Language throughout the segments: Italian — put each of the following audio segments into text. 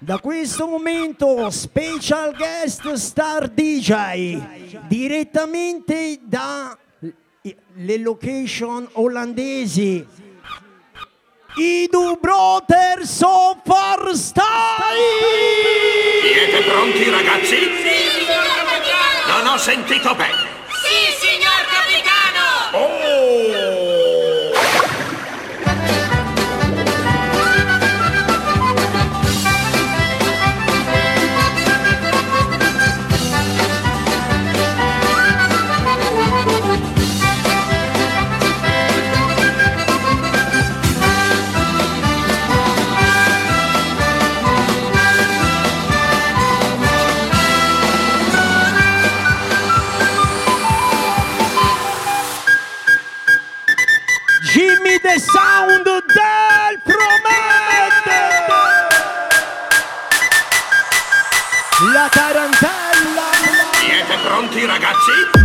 Da questo momento special guest star DJ direttamente dalle location olandesi i Idu Brothers of Farstyle! Siete pronti ragazzi? Non ho sentito bene. Sì, Tarantella! Siete pronti ragazzi?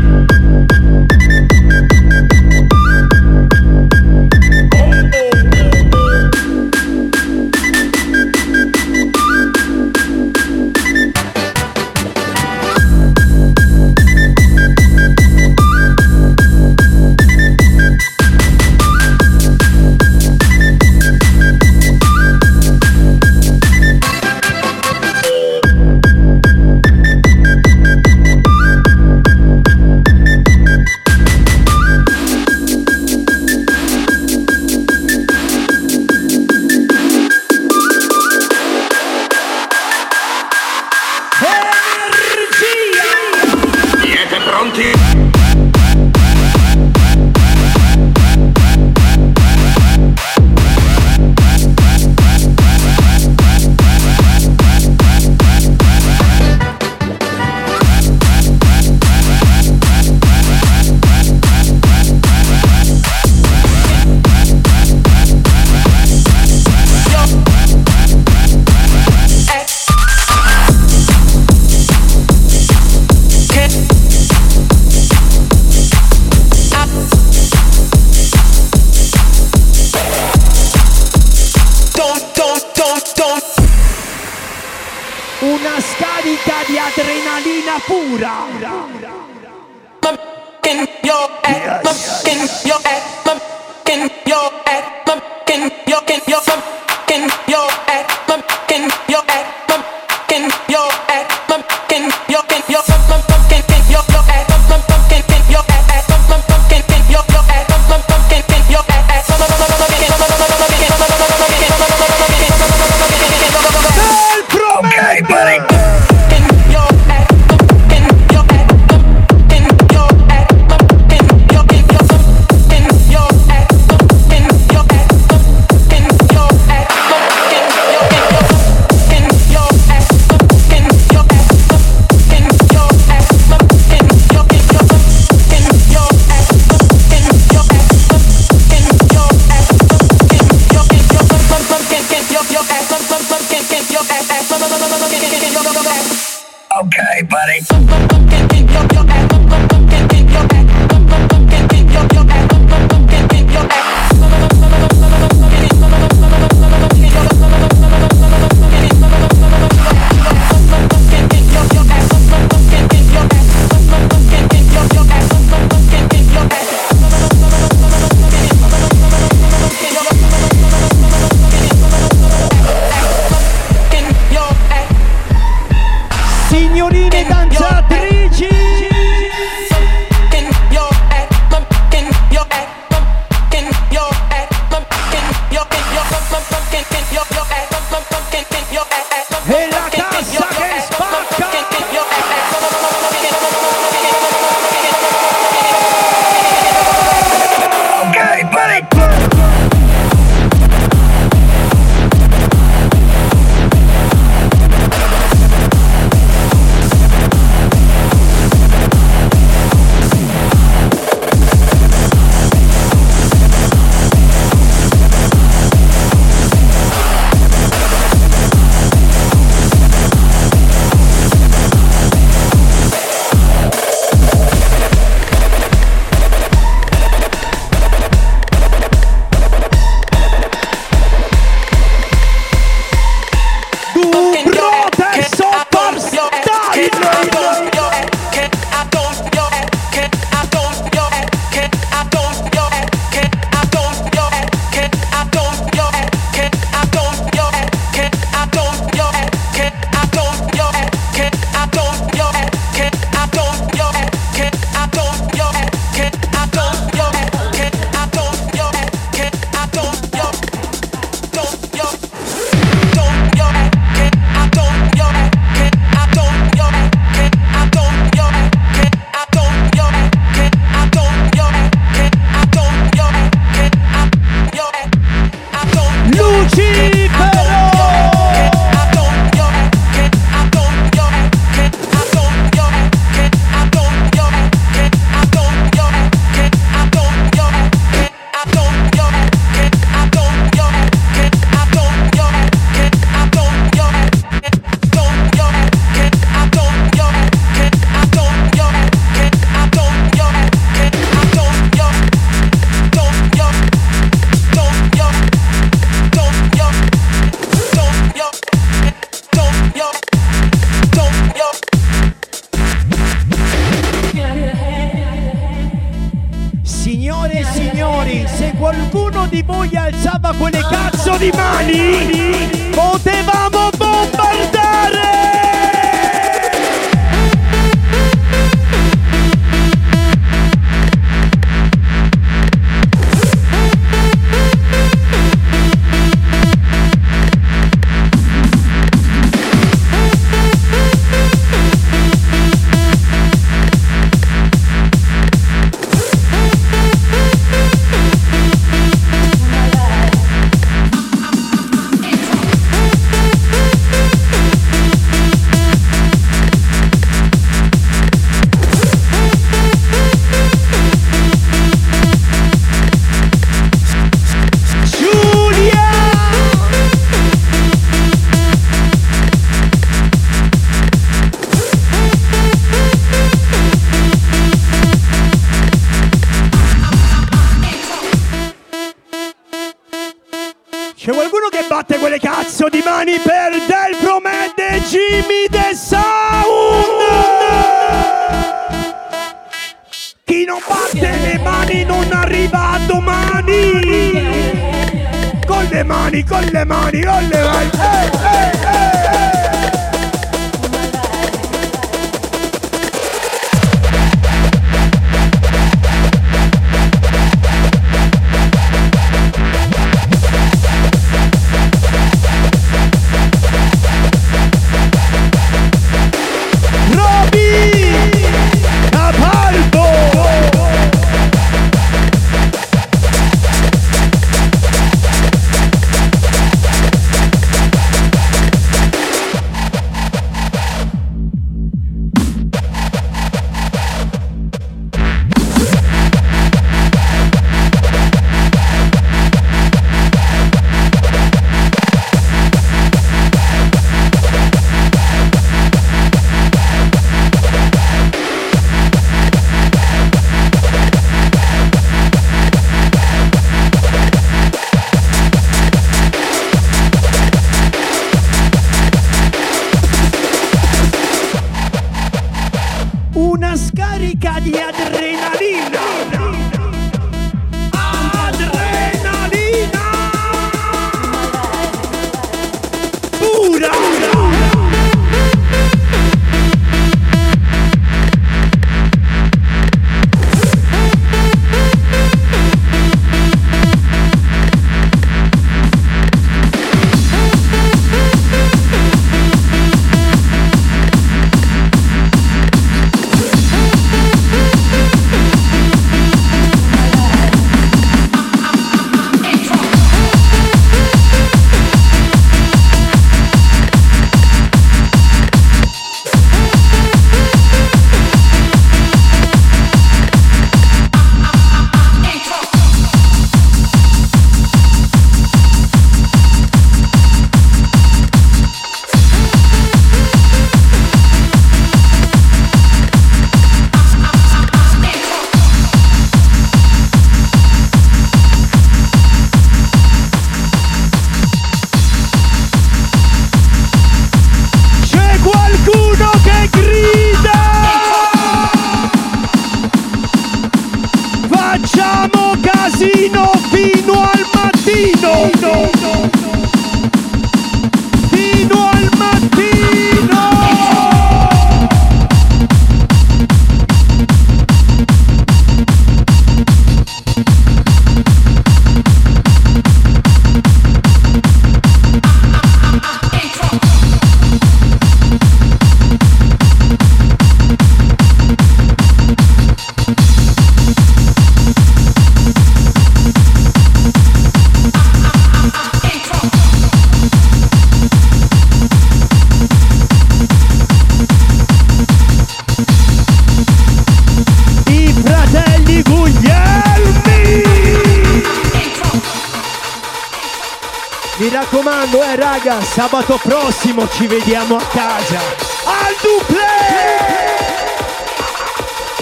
raga, sabato prossimo ci vediamo a casa. Al duple!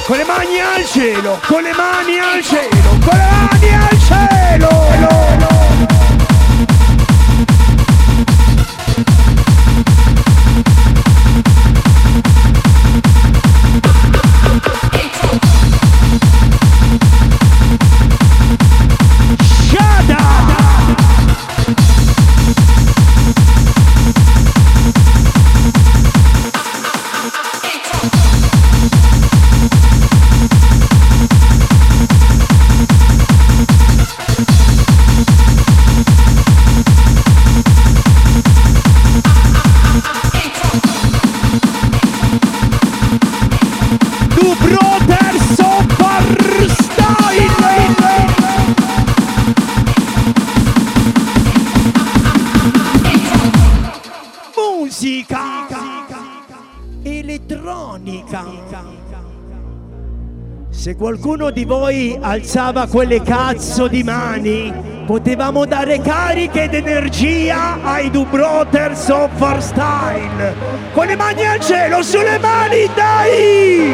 Con le mani al cielo, con le mani al cielo, con le mani al cielo! Se qualcuno di voi alzava quelle cazzo di mani, potevamo dare cariche ed energia ai Our Style. Con le mani al cielo, sulle mani, dai!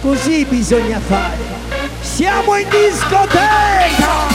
Così bisogna fare. Siamo in discoteca!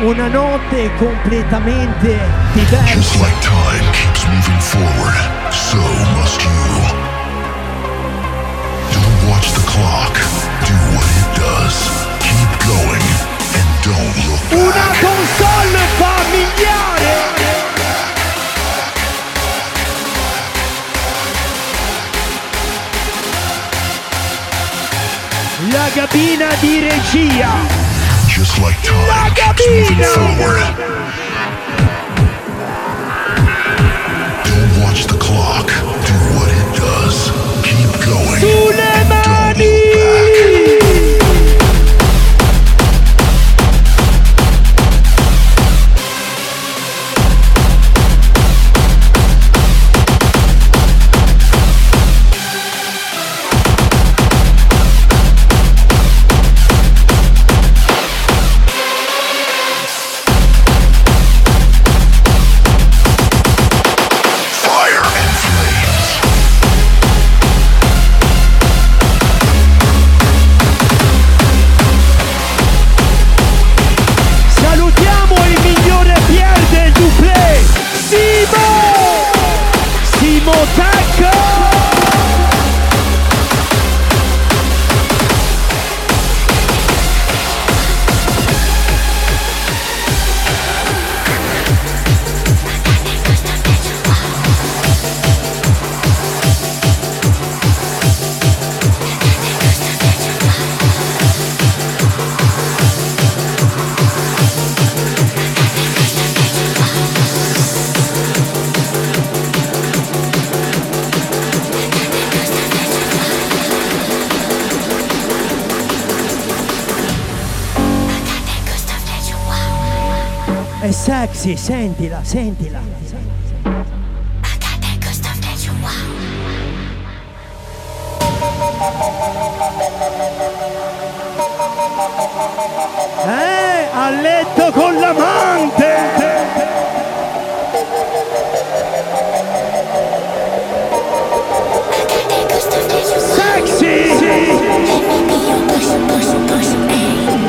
Una notte completamente diversa. Just like time keeps moving forward, so must you. Don't watch the clock, do what it does. Keep going and don't look back. Una console familiare! La cabina di regia just like time keeps moving forward. Sì, sentila, sentila. Eh, a letto con l'amante! Sexy!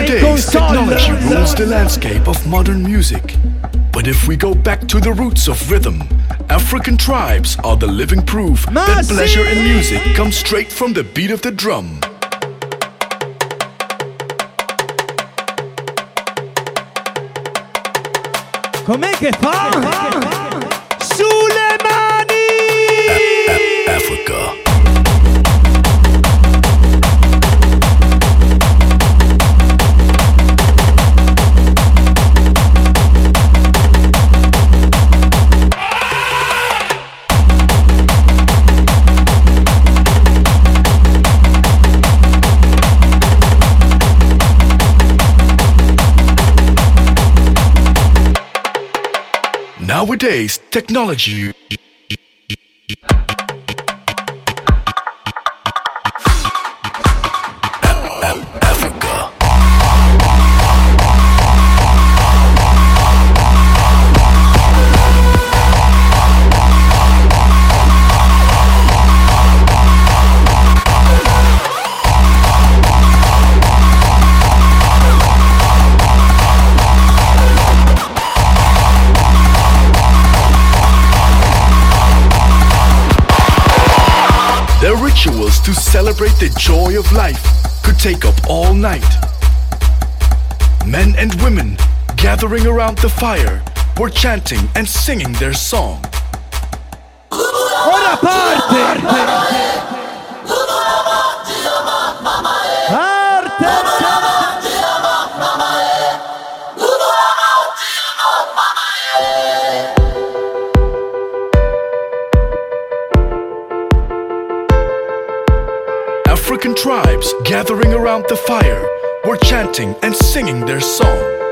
Nowadays, technology rules the landscape of modern music. But if we go back to the roots of rhythm, African tribes are the living proof that pleasure in music comes straight from the beat of the drum. Com'è che fa? Sulemani! Africa. Nowadays, technology to celebrate the joy of life could take up all night. Men and women gathering around the fire were chanting and singing their song. Parte! Parte! Gathering around the fire were chanting and singing their song.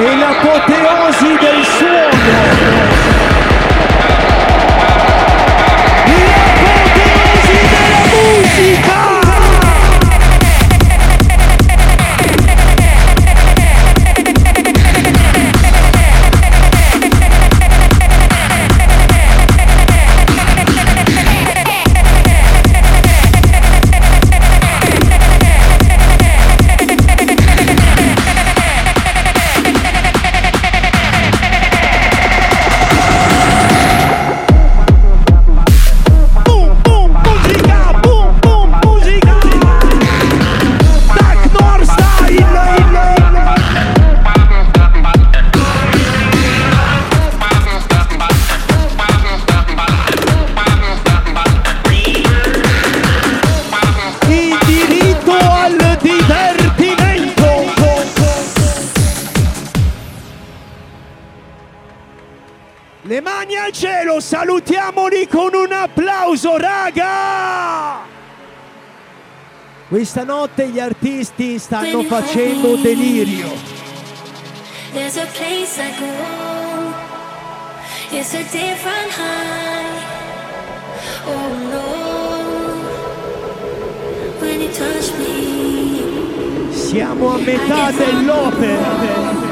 Et l'apothéosie del suo questa notte gli artisti stanno facendo delirio. There's a place I go, it's a different high. Oh no, when you touch me. Siamo a metà dell'opera.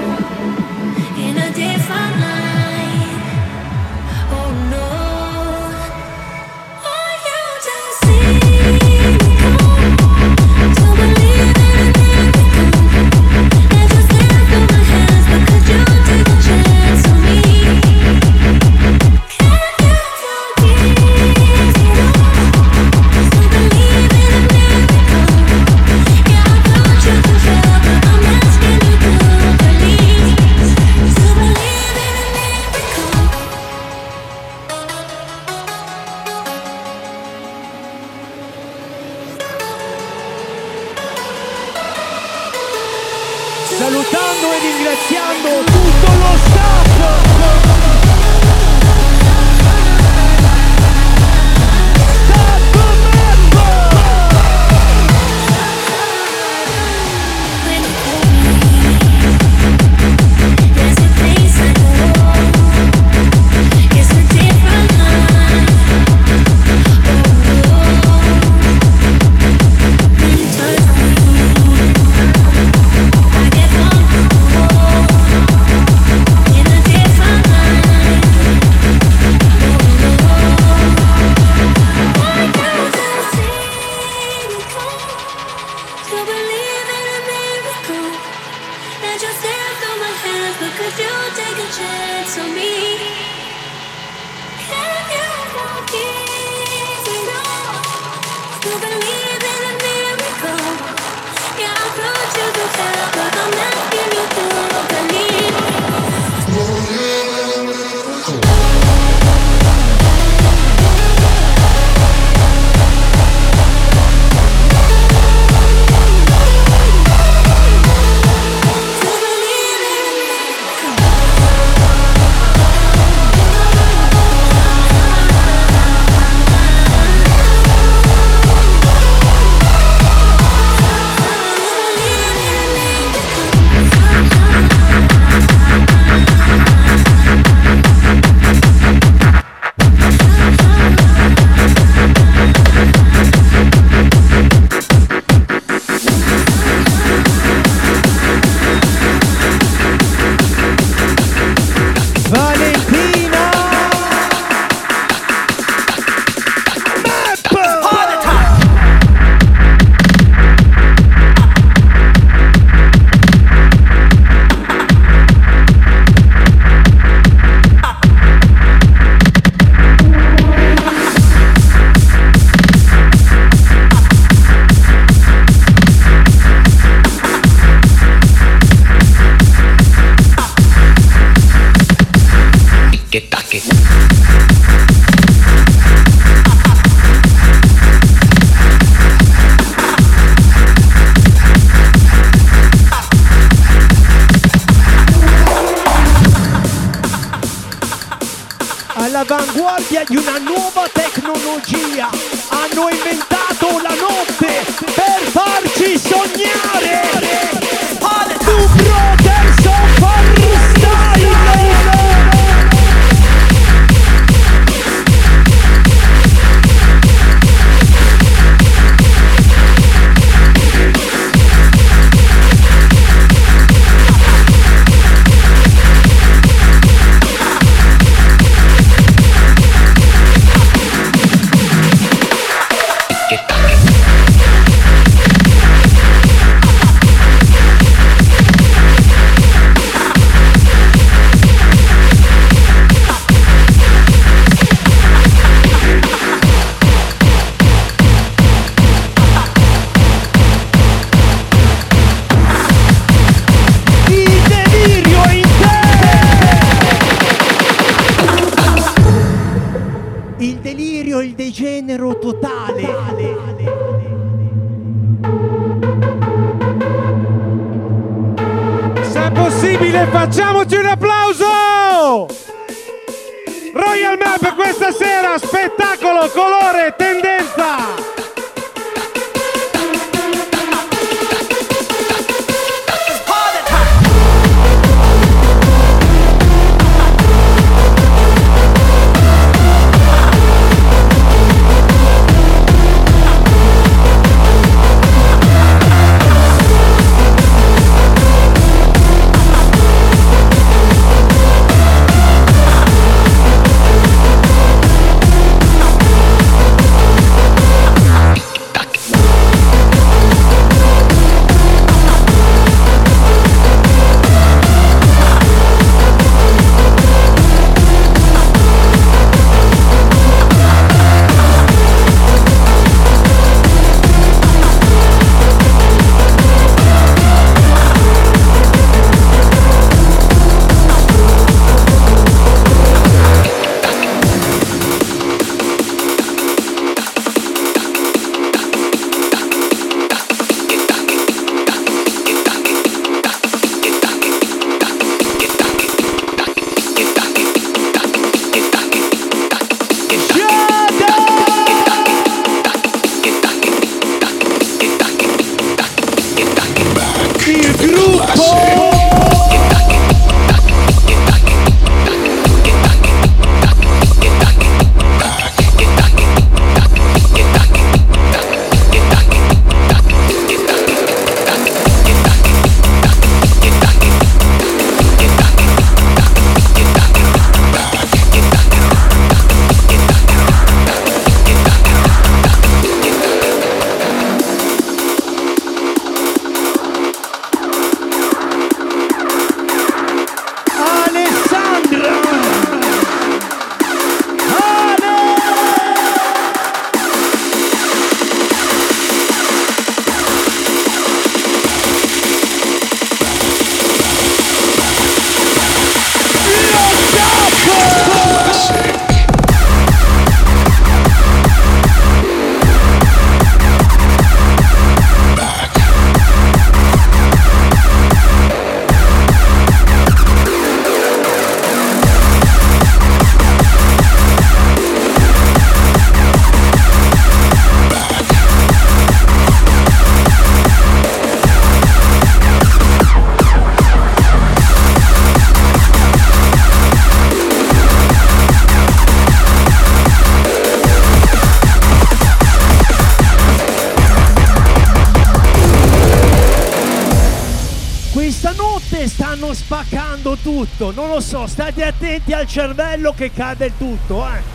Tutto, non lo so, state attenti al cervello che cade il tutto, eh.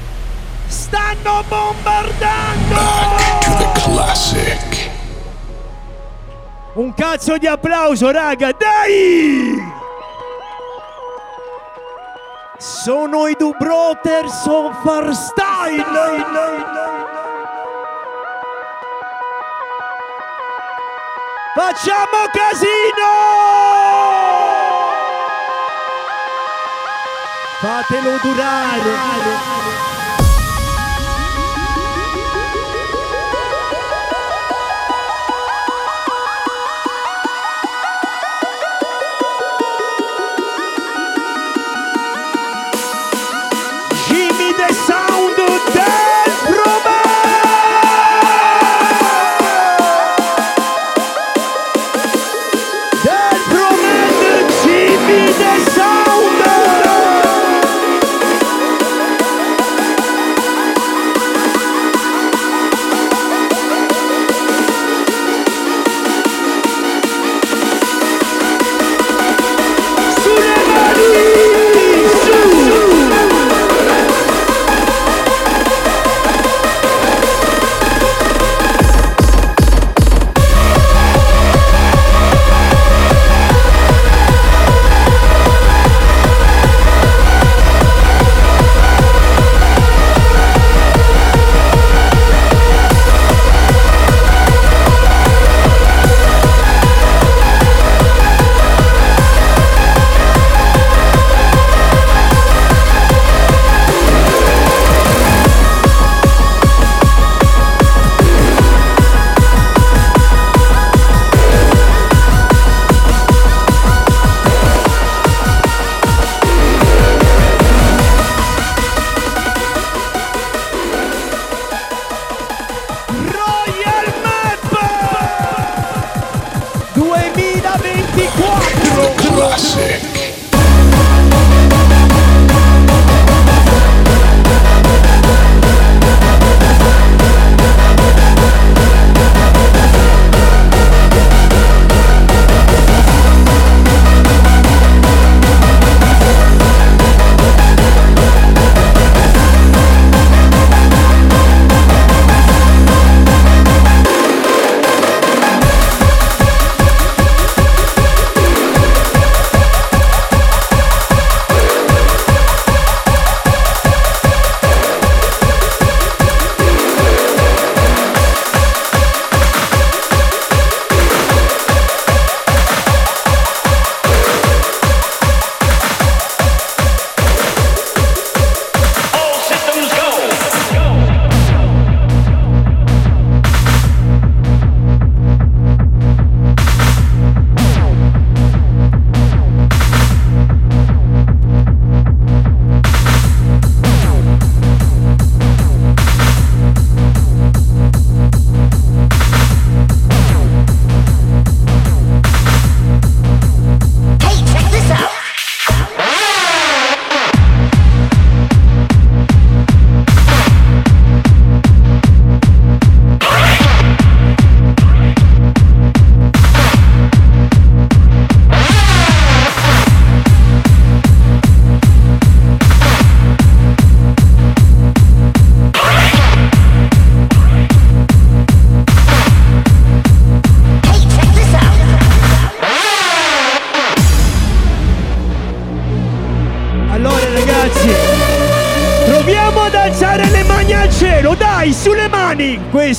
Stanno bombardando! Classic. Un cazzo di applauso, raga, dai! Sono i Du Brothers of Hardstyle! Facciamo casino! Fatelo durare!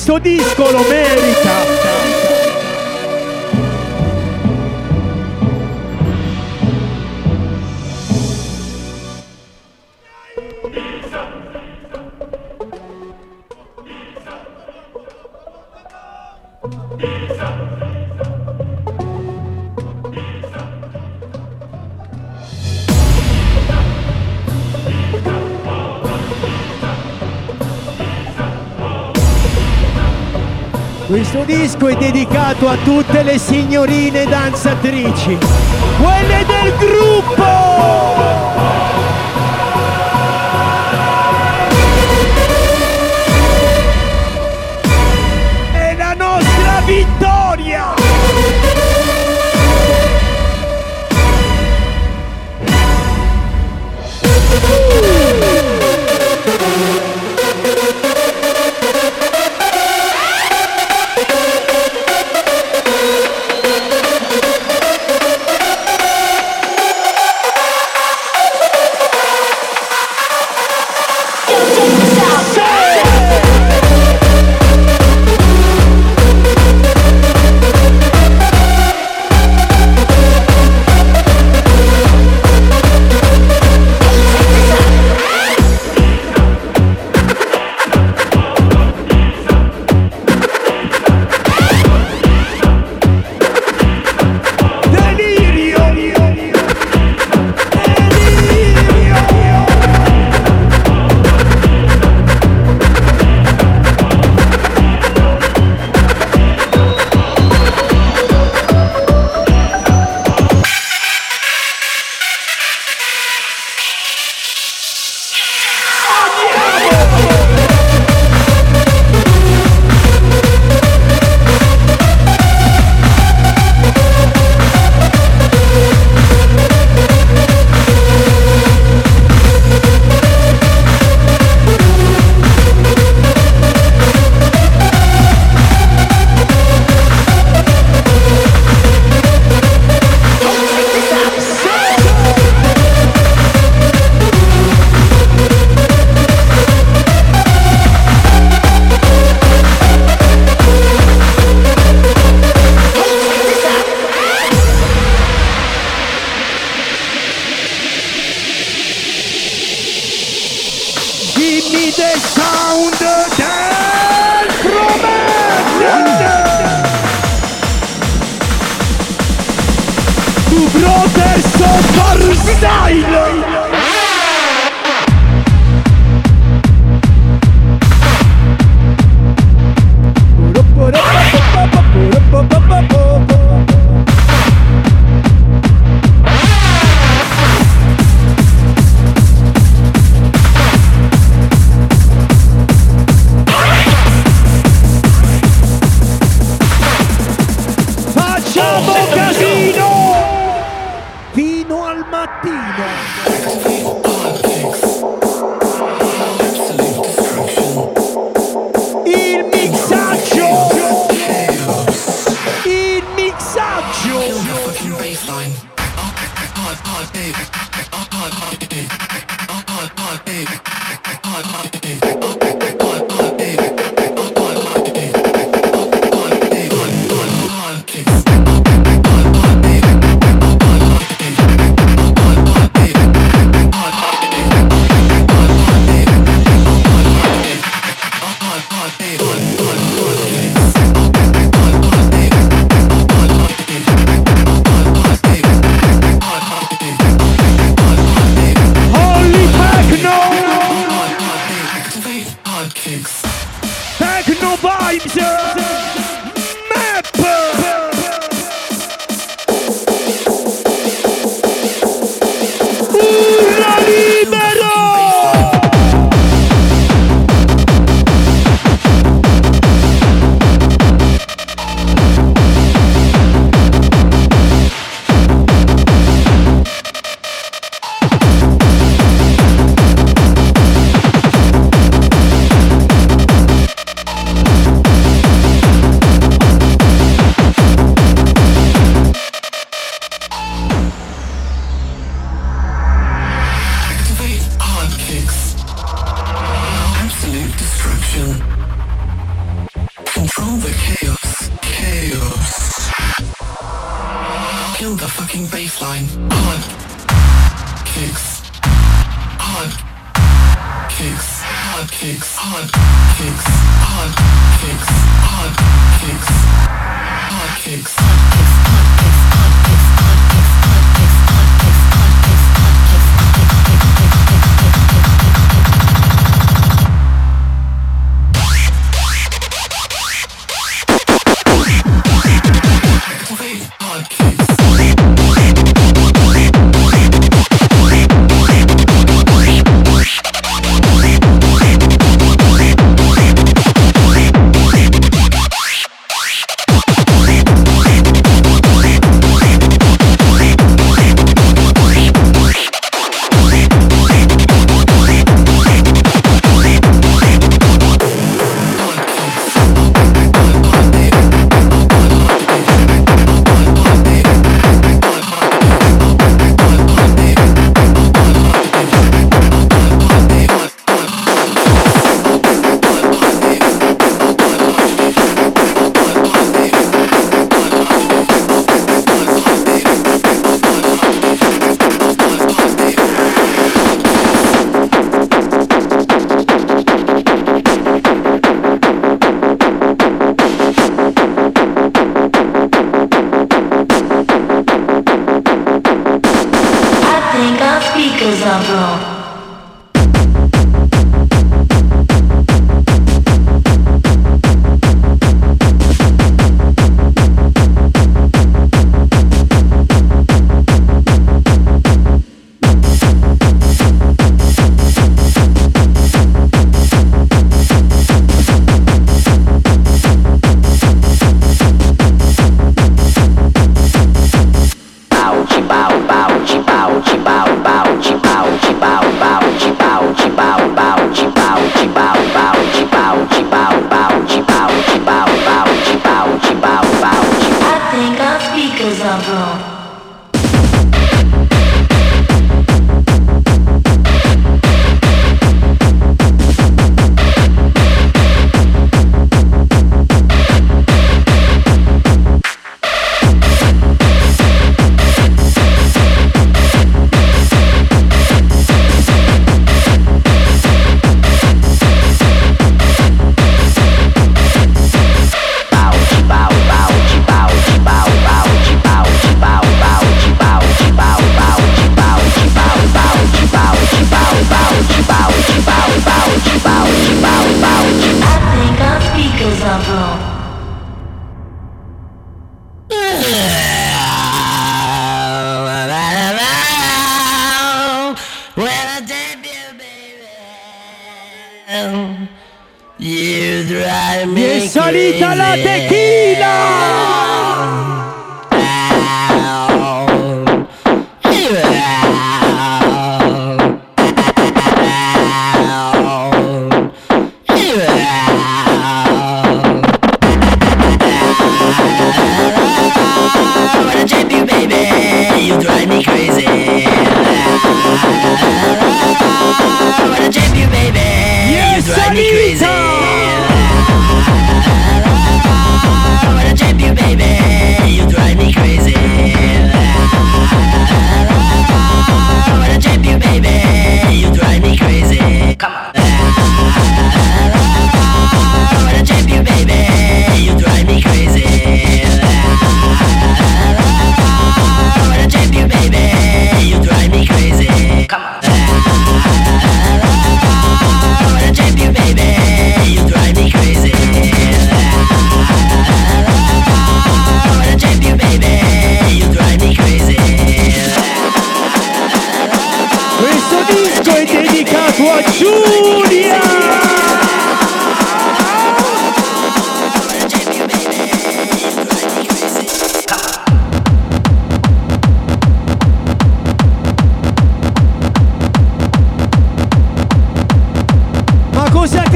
Questo disco lo merita. canto è dedicato a tutte le signorine danzatrici, quelle del gruppo!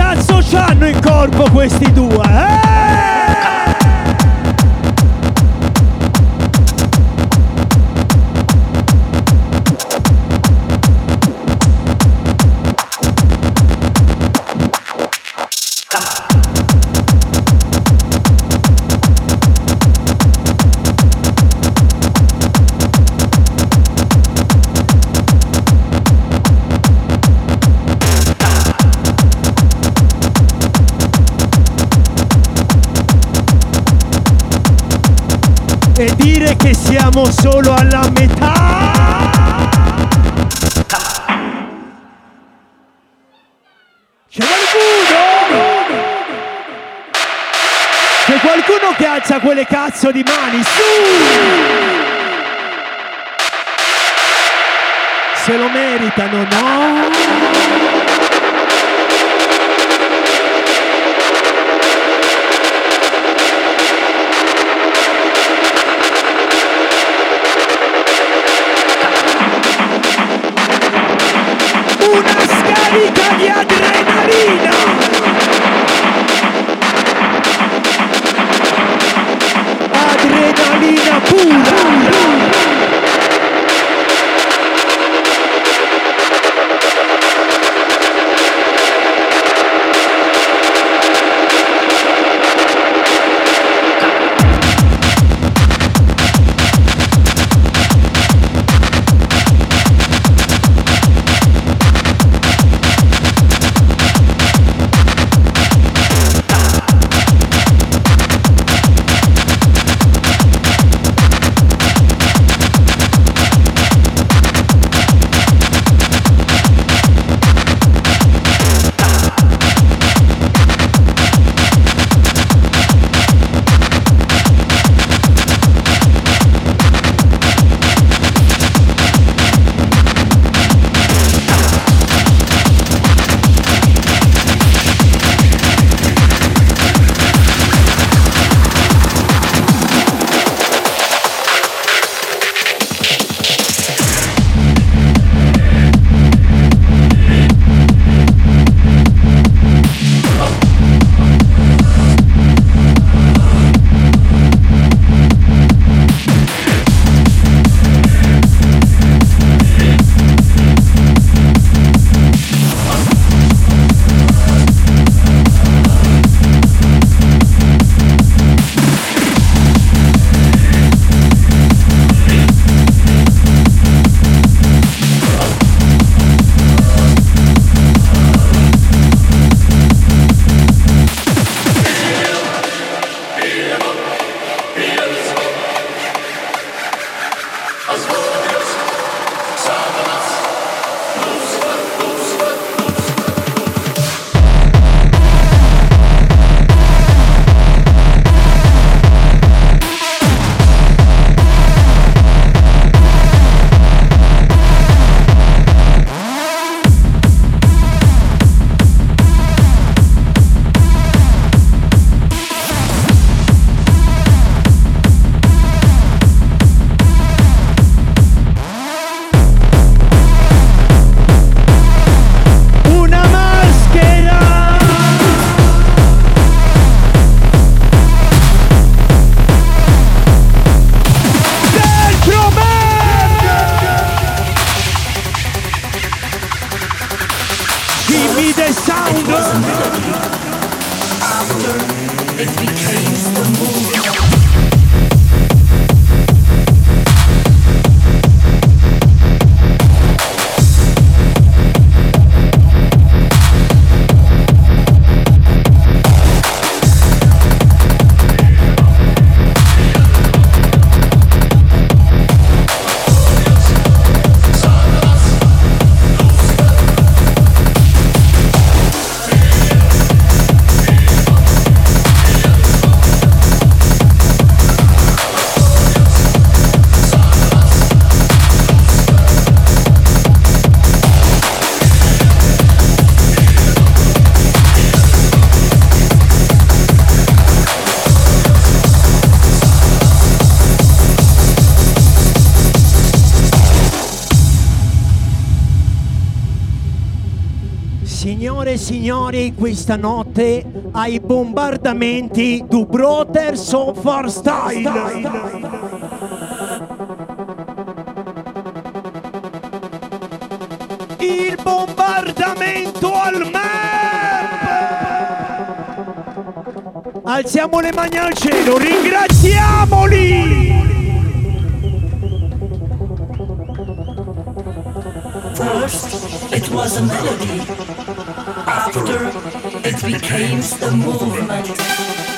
cazzo c'hanno in corpo questi due, eh? Siamo solo alla metà. C'è qualcuno? C'è qualcuno che alza quelle cazzo di mani? Su! Se lo meritano, no? Questa notte ai bombardamenti du Brother Software Style. Il bombardamento al map! Alziamo le mani al cielo, ringraziamoli! First, it was a melody. After, it became the movement.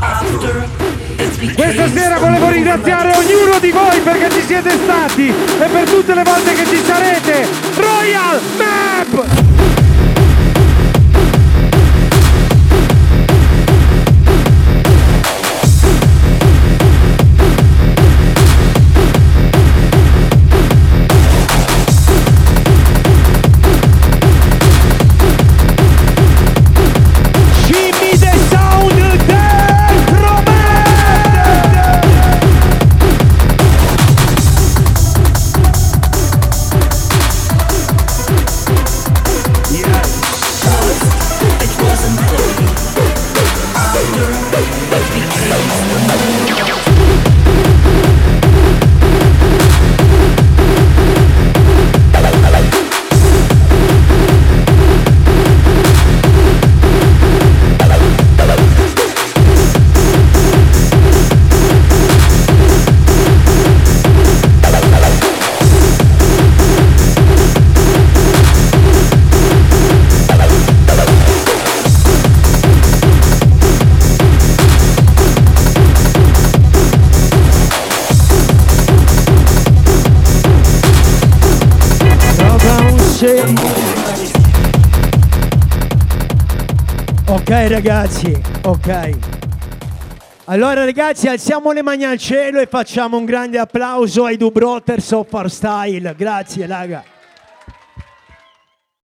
After, it became Questa sera volevo ringraziare ognuno di voi perché ci siete stati e per tutte le volte che ci sarete. Royal Map! Ragazzi, ok. Allora ragazzi alziamo le mani al cielo e facciamo un grande applauso ai Dubrothers of Our Style. Grazie raga.